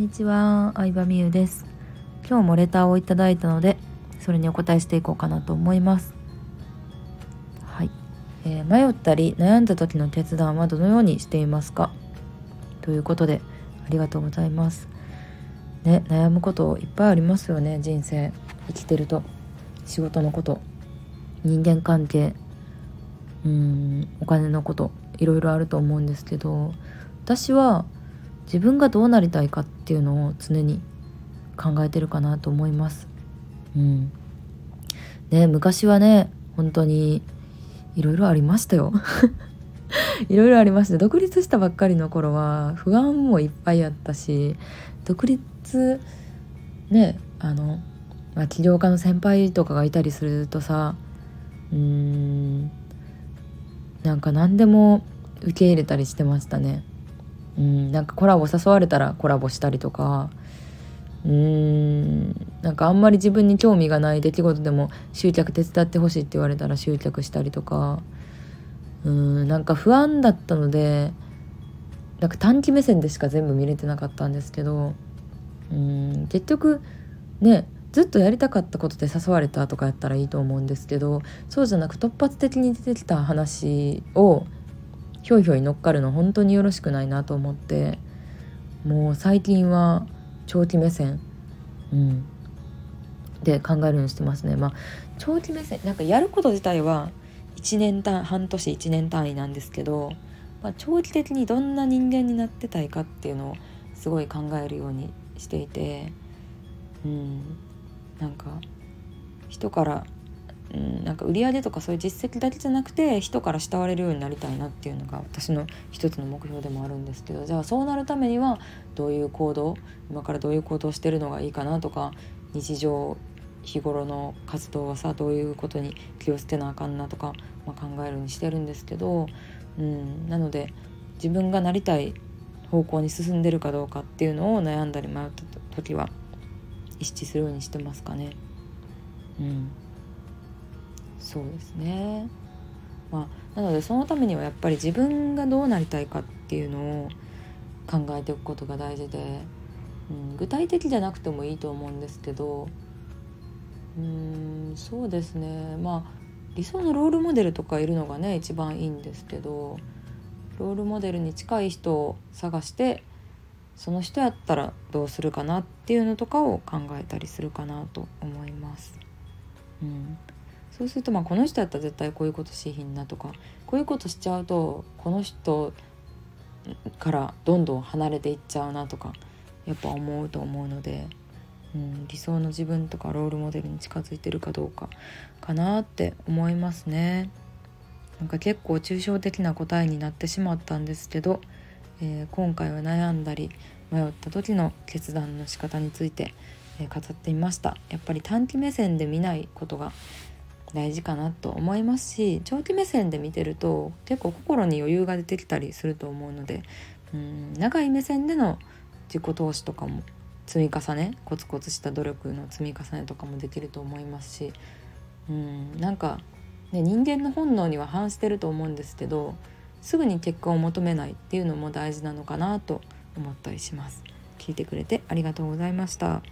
んにちは、相葉美優です。今日もレターをいただいたのでそれにお答えしていこうかなと思います。はい、えー、迷ったり悩んだ時の決断はどのようにしていますか？ということでありがとうございます。ね、悩むこといっぱいありますよね人生。生きてると。仕事のこと。人間関係。うんお金のこと。いろいろあると思うんですけど私は自分がどうなりたいかっていうのを常に考えてるかなと思います。うん、ね昔はね本当にいろいろありましたよ。いろいろありまして独立したばっかりの頃は不安もいっぱいあったし独立ねあの、まあ、起業家の先輩とかがいたりするとさうーんなんか何でも受け入れたりしてましたね。うんなんかコラボ誘われたらコラボしたりとか。うーんなんかあんまり自分に興味がない出来事でも集客手伝ってほしいって言われたら集客したりとか。うんなんか不安だったのでなんか短期目線でしか全部見れてなかったんですけど。うん結局ねずっとやりたかったことで誘われたとかやったらいいと思うんですけどそうじゃなく突発的に出てきた話をひょいひょい乗っかるの本当によろしくないなと思ってもう最近は長期目線、うん、で考えるようにしてますね。まあ長期目線なんかやること自体は1年単半年1年単位なんですけど、まあ、長期的にどんな人間になってたいかっていうのをすごい考えるようにしていて、うん、なんか人からうん、なんか売り上げとかそういう実績だけじゃなくて人から慕われるようになりたいなっていうのが私の一つの目標でもあるんですけどじゃあそうなるためにはどういう行動今からどういう行動をしてるのがいいかなとか日常日頃の活動はさどういうことに気をつけなあかんなとか、まあ、考えるようにしてるんですけど、うん、なので自分がなりたい方向に進んでるかどうかっていうのを悩んだり迷った時は意識するようにしてますかね。うんそうですね。まあなのでそのためにはやっぱり自分がどうなりたいかっていうのを考えておくことが大事で、うん、具体的じゃなくてもいいと思うんですけどうんそうですね。まあ理想のロールモデルとかいるのがね一番いいんですけどロールモデルに近い人を探してその人やったらどうするかなっていうのとかを考えたりするかなと思います。うん、そうするとまあこの人やったら絶対こういうことしひんなとかこういうことしちゃうとこの人からどんどん離れていっちゃうなとかやっぱ思うと思うので、うん、理想の自分とかロールモデルに近づいてるかどうかかなって思いますね。なんか結構抽象的な答えになってしまったんですけど、えー、今回は悩んだり迷った時の決断の仕方について、えー、語ってみましたやっぱり短期目線で見ないことが大事かなと思いますし長期目線で見てると結構心に余裕が出てきたりすると思うのでうん長い目線での自己投資とかも積み重ねコツコツした努力の積み重ねとかもできると思いますしうんなんか、ね、人間の本能には反してると思うんですけどすぐに結果を求めないっていうのも大事なのかなと思ったりします。聞いてくれてありがとうございました。